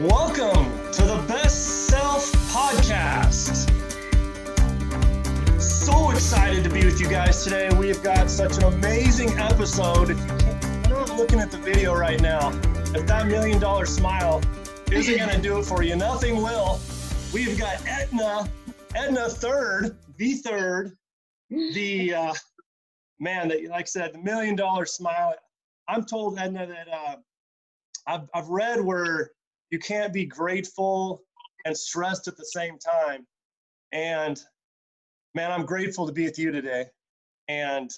Welcome to the Best Self Podcast. So excited to be with you guys today. We've got such an amazing episode. If you you're not looking at the video right now, if that million dollar smile isn't going to do it for you, nothing will. We've got Edna, Edna third, the third, the uh, man that, like I said, the million dollar smile. I'm told Edna that uh, I've, I've read where you can't be grateful and stressed at the same time. And man, I'm grateful to be with you today. And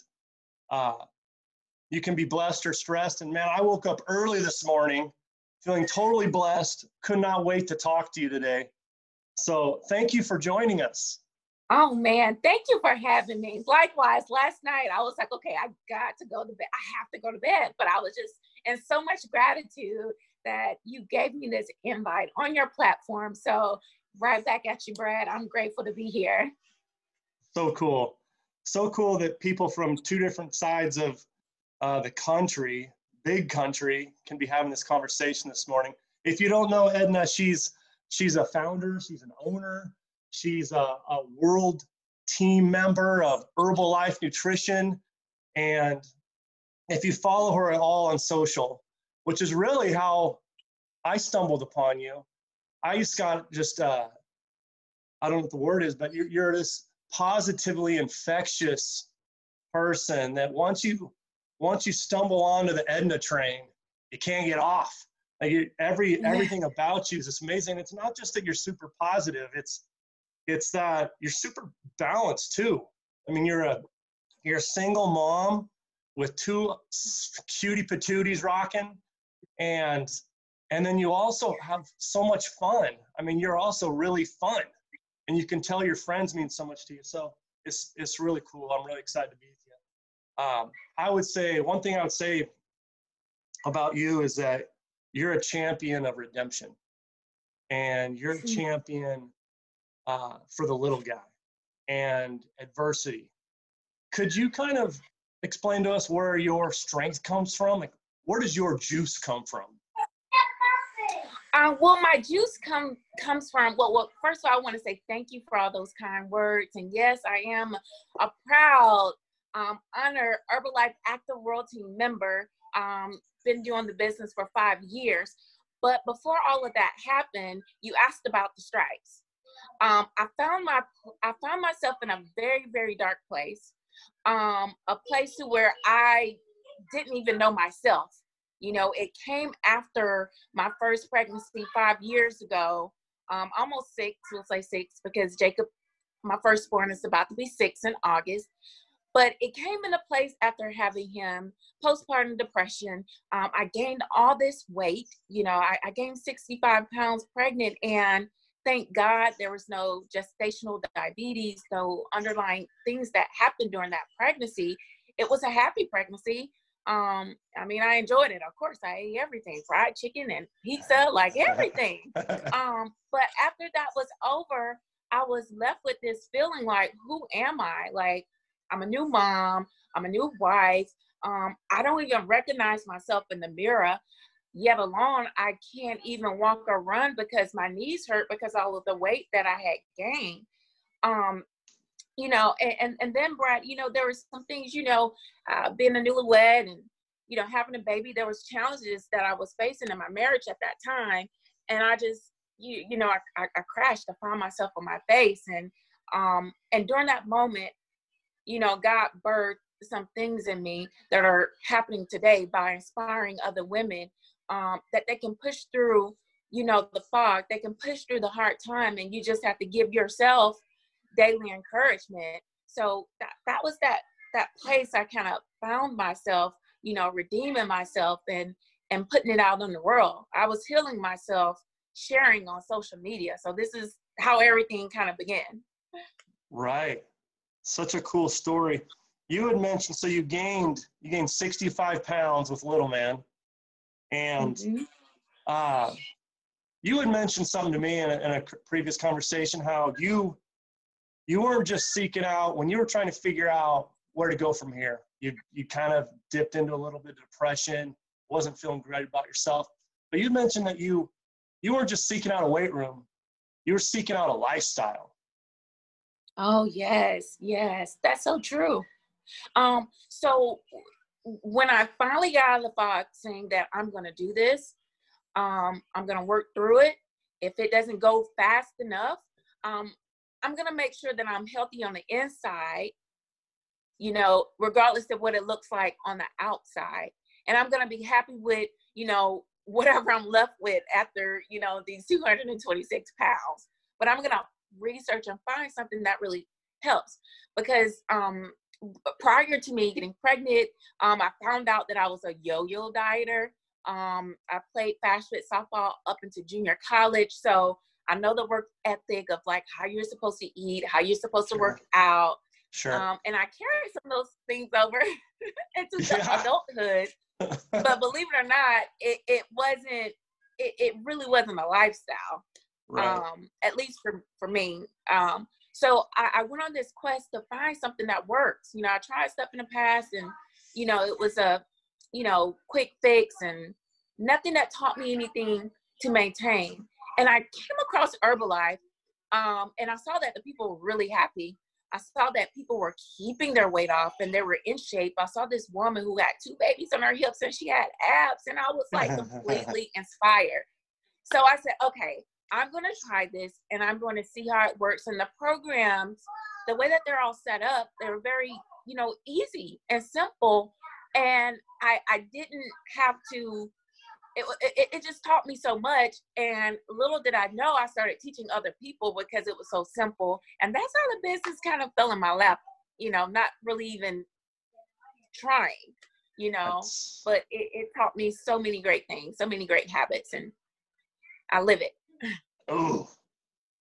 uh, you can be blessed or stressed. And man, I woke up early this morning feeling totally blessed. Could not wait to talk to you today. So thank you for joining us. Oh man, thank you for having me. Likewise, last night I was like, okay, I got to go to bed. I have to go to bed. But I was just in so much gratitude that you gave me this invite on your platform. So right back at you, Brad. I'm grateful to be here. So cool. So cool that people from two different sides of uh, the country, big country, can be having this conversation this morning. If you don't know Edna, she's she's a founder, she's an owner, she's a, a world team member of Herbalife Nutrition. And if you follow her at all on social, which is really how I stumbled upon you. I just got just uh, I don't know what the word is, but you're, you're this positively infectious person that once you once you stumble onto the Edna train, you can't get off. Like you, every everything about you is just amazing. It's not just that you're super positive. It's it's that you're super balanced too. I mean, you're a you're a single mom with two cutie patooties rocking and and then you also have so much fun. I mean you're also really fun and you can tell your friends mean so much to you. So it's it's really cool. I'm really excited to be with you. Um, i would say one thing i would say about you is that you're a champion of redemption and you're a champion uh, for the little guy and adversity. Could you kind of explain to us where your strength comes from? Like where does your juice come from? Uh, well, my juice come comes from well, well. First of all, I want to say thank you for all those kind words, and yes, I am a proud, um, honored Herbalife Active World Team member. Um, been doing the business for five years, but before all of that happened, you asked about the stripes. Um, I found my I found myself in a very very dark place, um, a place to where I didn't even know myself. You know, it came after my first pregnancy five years ago, um, almost six, we'll say six, because Jacob, my firstborn, is about to be six in August. But it came into place after having him postpartum depression. Um, I gained all this weight. You know, I, I gained 65 pounds pregnant, and thank God there was no gestational diabetes, no underlying things that happened during that pregnancy. It was a happy pregnancy. Um, I mean, I enjoyed it. Of course, I ate everything, fried chicken and pizza, like everything. um, but after that was over, I was left with this feeling like, who am I? Like, I'm a new mom, I'm a new wife. Um, I don't even recognize myself in the mirror, yet alone I can't even walk or run because my knees hurt because all of the weight that I had gained. Um, you know, and, and, and then Brad, you know, there was some things, you know, uh, being a newlywed and, you know, having a baby, there was challenges that I was facing in my marriage at that time. And I just, you, you know, I, I, I crashed, I found myself on my face. And, um, and during that moment, you know, God birthed some things in me that are happening today by inspiring other women um, that they can push through, you know, the fog, they can push through the hard time. And you just have to give yourself daily encouragement. So that that was that that place I kind of found myself, you know, redeeming myself and and putting it out in the world. I was healing myself, sharing on social media. So this is how everything kind of began. Right. Such a cool story. You had mentioned so you gained you gained 65 pounds with little man. And mm-hmm. uh you had mentioned something to me in a, in a previous conversation how you you weren't just seeking out when you were trying to figure out where to go from here. You you kind of dipped into a little bit of depression, wasn't feeling great about yourself. But you mentioned that you you weren't just seeking out a weight room, you were seeking out a lifestyle. Oh, yes, yes, that's so true. Um, so when I finally got out of the box saying that I'm to do this, um, I'm to work through it. If it doesn't go fast enough, um, I'm going to make sure that I'm healthy on the inside, you know, regardless of what it looks like on the outside. And I'm going to be happy with, you know, whatever I'm left with after, you know, these 226 pounds. But I'm going to research and find something that really helps because um, prior to me getting pregnant, um, I found out that I was a yo-yo dieter. Um, I played fast fit softball up into junior college, so I know the work ethic of like how you're supposed to eat, how you're supposed to work out. Sure. Um, and I carried some of those things over into yeah. adulthood. but believe it or not, it, it wasn't. It, it really wasn't a lifestyle. Right. Um, at least for for me. Um, so I, I went on this quest to find something that works. You know, I tried stuff in the past, and you know, it was a you know quick fix and nothing that taught me anything to maintain. And I came across Herbalife, um, and I saw that the people were really happy. I saw that people were keeping their weight off and they were in shape. I saw this woman who had two babies on her hips and she had abs, and I was like completely inspired. So I said, okay, I'm going to try this and I'm going to see how it works. And the programs, the way that they're all set up, they're very, you know, easy and simple. And I, I didn't have to, it, it, it just taught me so much. And little did I know, I started teaching other people because it was so simple. And that's how the business kind of fell in my lap, you know, not really even trying, you know, that's... but it, it taught me so many great things, so many great habits. And I live it. Oh,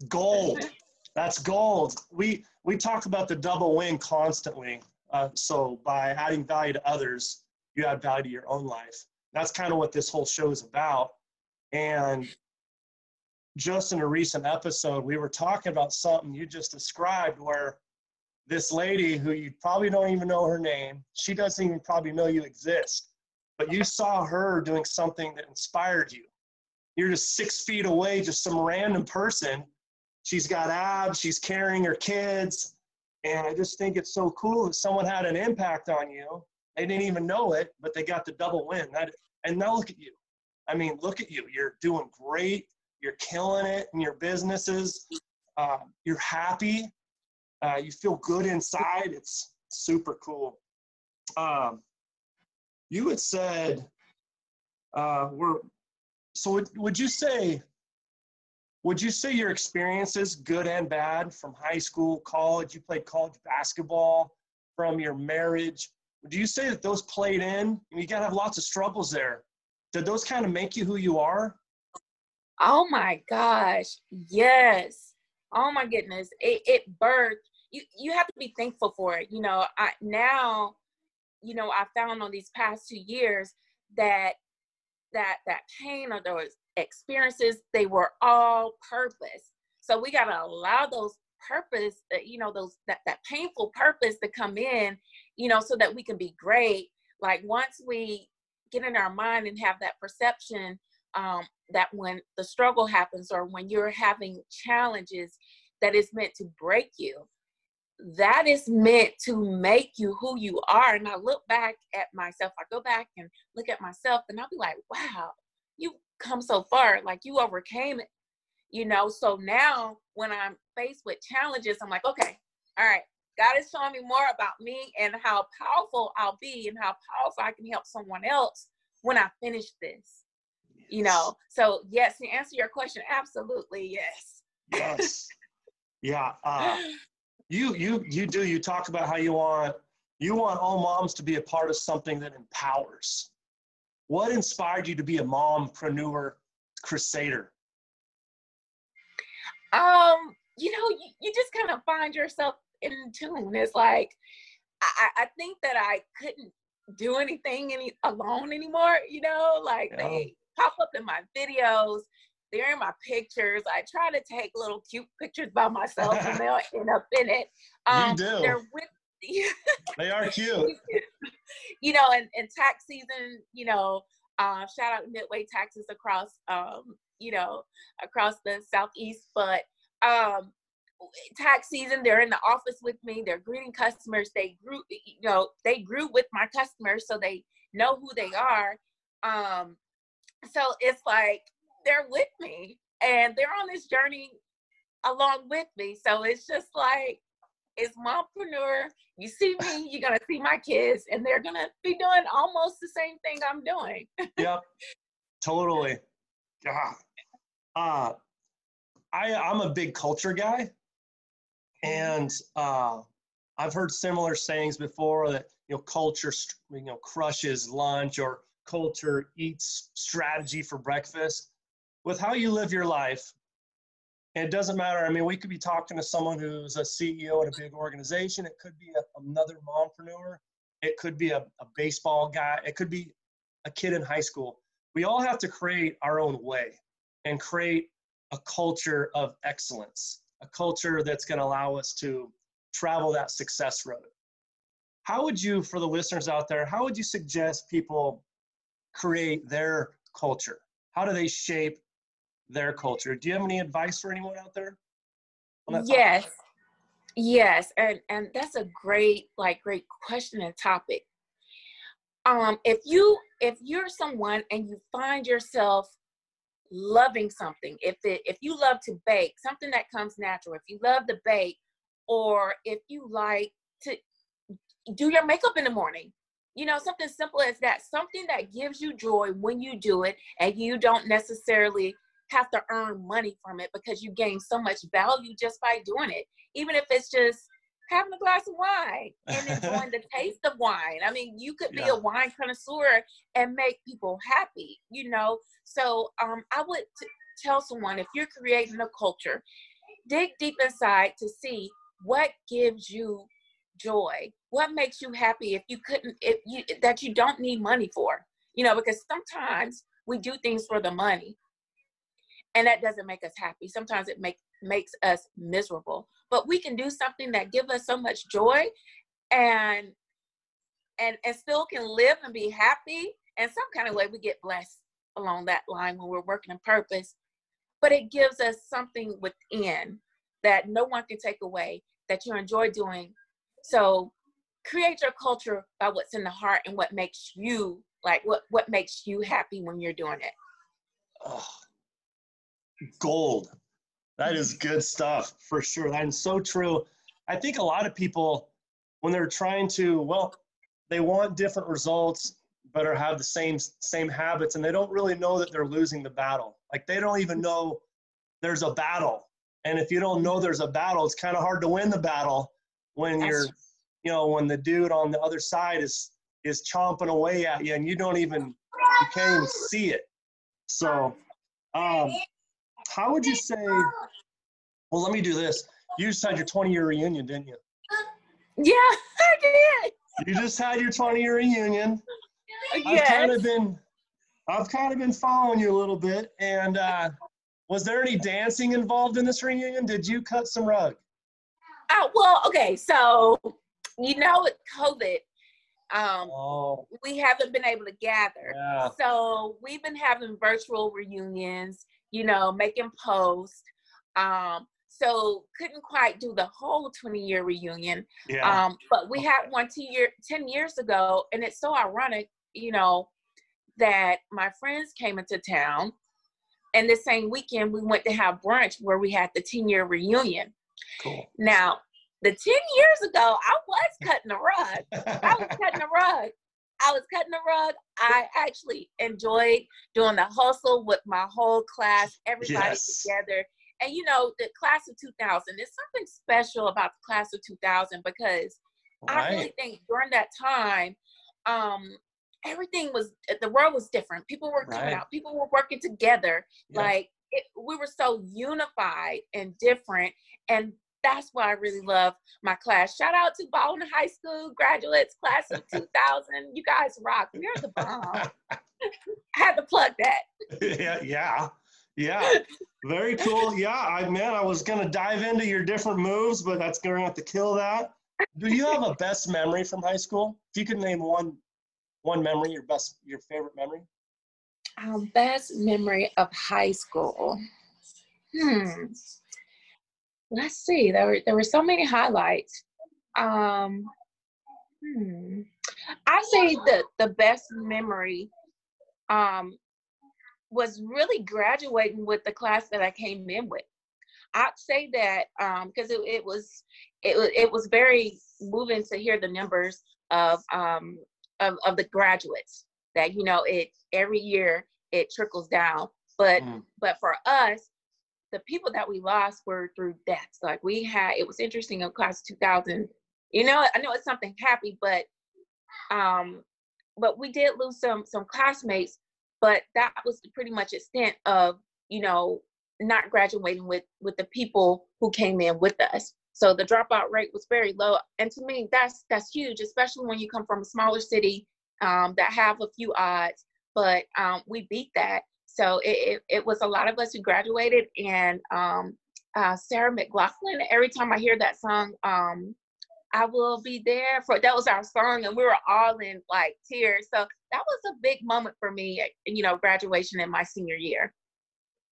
gold. That's gold. We we talk about the double win constantly. Uh, so by adding value to others, you add value to your own life. That's kind of what this whole show is about. And just in a recent episode, we were talking about something you just described where this lady who you probably don't even know her name, she doesn't even probably know you exist, but you saw her doing something that inspired you you're just six feet away, just some random person. She's got abs, she's carrying her kids. And I just think it's so cool that someone had an impact on you. They didn't even know it, but they got the double win. That, and now look at you. I mean, look at you. You're doing great. You're killing it in your businesses. Uh, you're happy. Uh, you feel good inside. It's super cool. Um, you had said uh, we're so would, would you say would you say your experiences good and bad from high school college you played college basketball from your marriage do you say that those played in? You got to have lots of struggles there. Did those kind of make you who you are? Oh my gosh yes. Oh my goodness it, it birthed you you have to be thankful for it you know i now you know i found on these past two years that that that pain or those experiences they were all purpose. So we got to allow those purpose uh, you know those that, that painful purpose to come in you know so that we can be great like once we get in our mind and have that perception um, that when the struggle happens or when you're having challenges that is meant to break you that is meant to make you who you are. And I look back at myself, I go back and look at myself, and I'll be like, wow, you come so far, like you overcame it, you know. So now when I'm faced with challenges, I'm like, okay, all right, God is showing me more about me and how powerful I'll be and how powerful I can help someone else when I finish this. You know, so yes, to answer your question, absolutely yes. Yes. yeah. Uh, you you you do you talk about how you want you want all moms to be a part of something that empowers what inspired you to be a mompreneur crusader um you know you, you just kind of find yourself in tune it's like I, I think that i couldn't do anything any alone anymore you know like yeah. they pop up in my videos they're in my pictures. I try to take little cute pictures by myself and they'll end up in it. Um, you do. They're with they are cute. you know, and, in tax season, you know, Uh, shout out Midway Taxes across, um, you know, across the southeast. But um, tax season, they're in the office with me. They're greeting customers. They grew, you know, they grew with my customers, so they know who they are. Um, so it's like they're with me, and they're on this journey along with me. So it's just like it's mompreneur. You see me, you're gonna see my kids, and they're gonna be doing almost the same thing I'm doing. yep, totally. Yeah. Uh, I I'm a big culture guy, and uh, I've heard similar sayings before that you know culture you know crushes lunch or culture eats strategy for breakfast. With how you live your life, it doesn't matter. I mean, we could be talking to someone who's a CEO at a big organization. It could be a, another mompreneur. It could be a, a baseball guy. It could be a kid in high school. We all have to create our own way and create a culture of excellence, a culture that's going to allow us to travel that success road. How would you, for the listeners out there, how would you suggest people create their culture? How do they shape their culture. Do you have any advice for anyone out there? Yes. Topic? Yes, and and that's a great like great question and topic. Um if you if you're someone and you find yourself loving something, if it if you love to bake, something that comes natural, if you love to bake or if you like to do your makeup in the morning, you know, something simple as that, something that gives you joy when you do it and you don't necessarily have to earn money from it because you gain so much value just by doing it. Even if it's just having a glass of wine and enjoying the taste of wine. I mean, you could be yeah. a wine connoisseur and make people happy, you know. So um, I would t- tell someone if you're creating a culture, dig deep inside to see what gives you joy, what makes you happy if you couldn't, if you that you don't need money for, you know, because sometimes we do things for the money and that doesn't make us happy sometimes it make, makes us miserable but we can do something that give us so much joy and and and still can live and be happy. And some kind of way we get blessed along that line when we're working in purpose. But it gives us something within that no one can take away that you enjoy doing. So create your culture by what's in the heart and what makes you like what what makes you happy when you're doing it. Oh, gold. That is good stuff for sure. That is so true. I think a lot of people, when they're trying to, well, they want different results, but are have the same same habits, and they don't really know that they're losing the battle. Like they don't even know there's a battle. And if you don't know there's a battle, it's kind of hard to win the battle when That's you're, you know, when the dude on the other side is is chomping away at you, and you don't even you can't even see it. So, um, how would you say? Well, let me do this. You just had your 20 year reunion, didn't you? Yeah, I did. You just had your 20 year reunion. Yes. I've kind of been, I've kind of been following you a little bit. And uh, was there any dancing involved in this reunion? Did you cut some rug? Uh, well, okay. So, you know, with COVID, um, oh. we haven't been able to gather. Yeah. So we've been having virtual reunions you know, making posts. Um, so couldn't quite do the whole 20 year reunion. Yeah. Um, but we had one two year 10 years ago, and it's so ironic, you know, that my friends came into town and the same weekend we went to have brunch where we had the 10 year reunion. Cool. Now, the 10 years ago, I was cutting the rug. I was cutting the rug. I was cutting the rug. I actually enjoyed doing the hustle with my whole class, everybody yes. together. And you know, the class of 2000, there's something special about the class of 2000 because right. I really think during that time, um, everything was the world was different. People were coming right. out, people were working together. Yeah. Like it, we were so unified and different. And that's why I really love my class. Shout out to Baldwin High School graduates, class of 2000. You guys rock. You're the bomb. I had to plug that. yeah, yeah, yeah. Very cool. Yeah, I man, I was gonna dive into your different moves, but that's gonna have to kill that. Do you have a best memory from high school? If you could name one, one memory, your best, your favorite memory. Um, best memory of high school. Hmm. Let's see. There were there were so many highlights. Um, hmm. I say the the best memory um, was really graduating with the class that I came in with. I'd say that because um, it, it was it was it was very moving to hear the numbers of um, of, of the graduates that you know it every year it trickles down but mm. but for us the people that we lost were through deaths like we had it was interesting in class 2000 you know i know it's something happy but um but we did lose some some classmates but that was pretty much extent of you know not graduating with with the people who came in with us so the dropout rate was very low and to me that's that's huge especially when you come from a smaller city um, that have a few odds, but um, we beat that. So it, it, it, was a lot of us who graduated, and um, uh, Sarah McLachlan. Every time I hear that song, um, I will be there for that was our song, and we were all in like tears. So that was a big moment for me, you know, graduation in my senior year.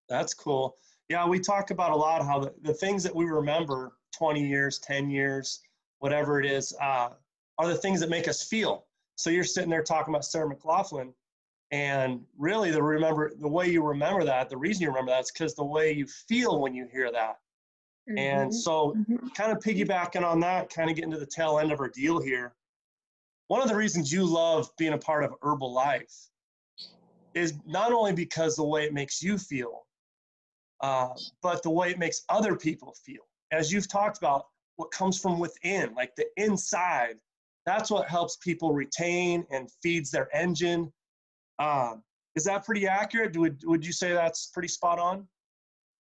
That's cool. Yeah, we talk about a lot how the, the things that we remember 20 years, 10 years, whatever it is, uh, are the things that make us feel. So you're sitting there talking about Sarah McLachlan, and really the remember the way you remember that, the reason you remember that is because the way you feel when you hear that. Mm-hmm. And so, mm-hmm. kind of piggybacking on that, kind of getting to the tail end of our deal here. One of the reasons you love being a part of Herbalife is not only because the way it makes you feel, uh, but the way it makes other people feel. As you've talked about, what comes from within, like the inside, that's what helps people retain and feeds their engine. Um, is that pretty accurate? Would, would you say that's pretty spot on?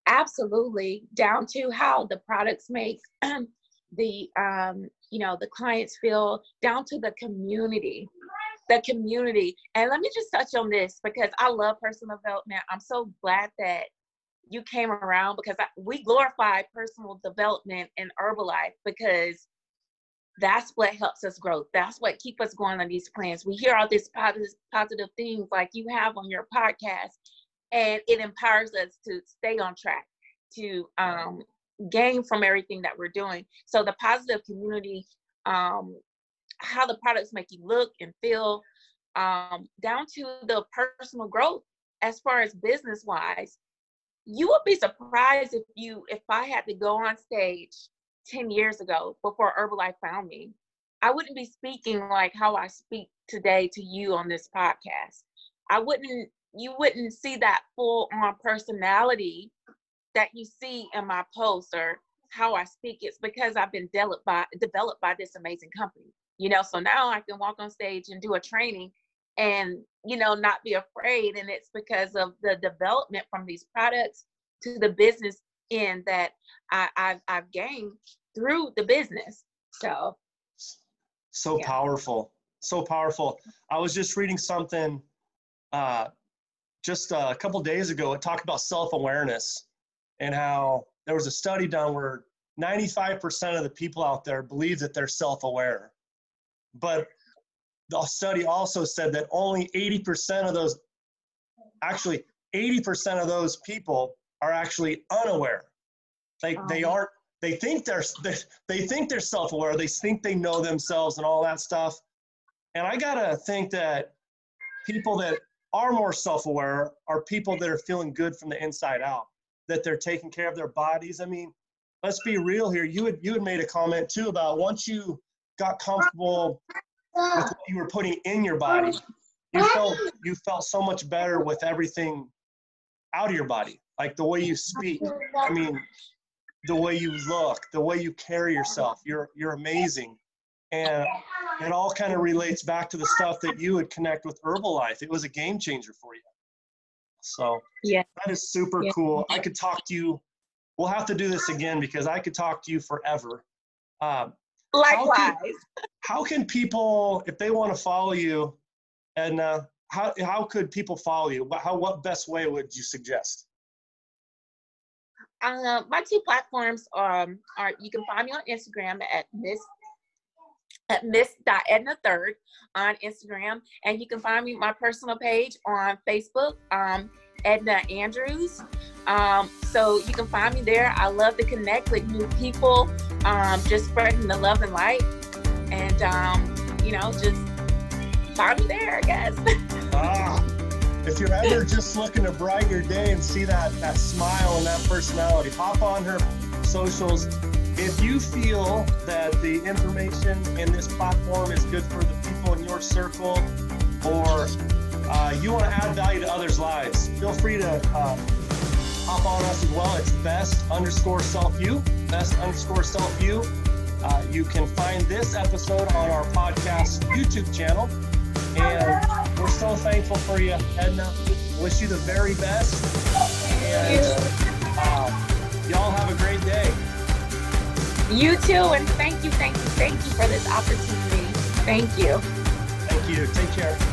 Absolutely, down to how the products make the um, you know the clients feel, down to the community, the community. And let me just touch on this because I love personal development. I'm so glad that you came around because I, we glorify personal development in Herbalife because that's what helps us grow. That's what keep us going on these plans. We hear all these positive, positive things like you have on your podcast, and it empowers us to stay on track, to um, gain from everything that we're doing. So the positive community, um, how the products make you look and feel, um, down to the personal growth as far as business wise. You would be surprised if you if I had to go on stage 10 years ago before Herbalife found me, I wouldn't be speaking like how I speak today to you on this podcast. I wouldn't, you wouldn't see that full on personality that you see in my posts or how I speak. It's because I've been developed by, developed by this amazing company, you know, so now I can walk on stage and do a training and, you know, not be afraid. And it's because of the development from these products to the business in that I, I've, I've gained through the business. So, so yeah. powerful, so powerful. I was just reading something uh, just a couple days ago. It talked about self awareness and how there was a study done where 95% of the people out there believe that they're self aware. But the study also said that only 80% of those, actually, 80% of those people are actually unaware. Like um, they aren't. They think they're they, they think they're self-aware. They think they know themselves and all that stuff. And I gotta think that people that are more self-aware are people that are feeling good from the inside out. That they're taking care of their bodies. I mean, let's be real here. You had you had made a comment too about once you got comfortable with what you were putting in your body, you felt you felt so much better with everything out of your body like the way you speak i mean the way you look the way you carry yourself you're you're amazing. And it all kind of relates back to the stuff that you would connect with herbalife. It was a game changer for you. So yeah. that is super yeah. cool. I could talk to you we'll have to do this again because i could talk to you forever. Um, likewise how can, how can people if they want to follow you and uh, how, how could people follow you? How what best way would you suggest uh, my two platforms um, are you can find me on Instagram at Miss at miss.edna third on Instagram. And you can find me my personal page on Facebook, um, Edna Andrews. Um, so you can find me there. I love to connect with new people, um, just spreading the love and light. And, um, you know, just find me there, I guess. if you're ever just looking to brighten your day and see that, that smile and that personality, hop on her socials. If you feel that the information in this platform is good for the people in your circle or uh, you want to add value to others' lives, feel free to uh, hop on us as well. It's best underscore self you, best underscore self you. Uh, you can find this episode on our podcast YouTube channel. And we're so thankful for you, Edna. Wish you the very best. And uh, y'all have a great day. You too. And thank you, thank you, thank you for this opportunity. Thank you. Thank you. Take care.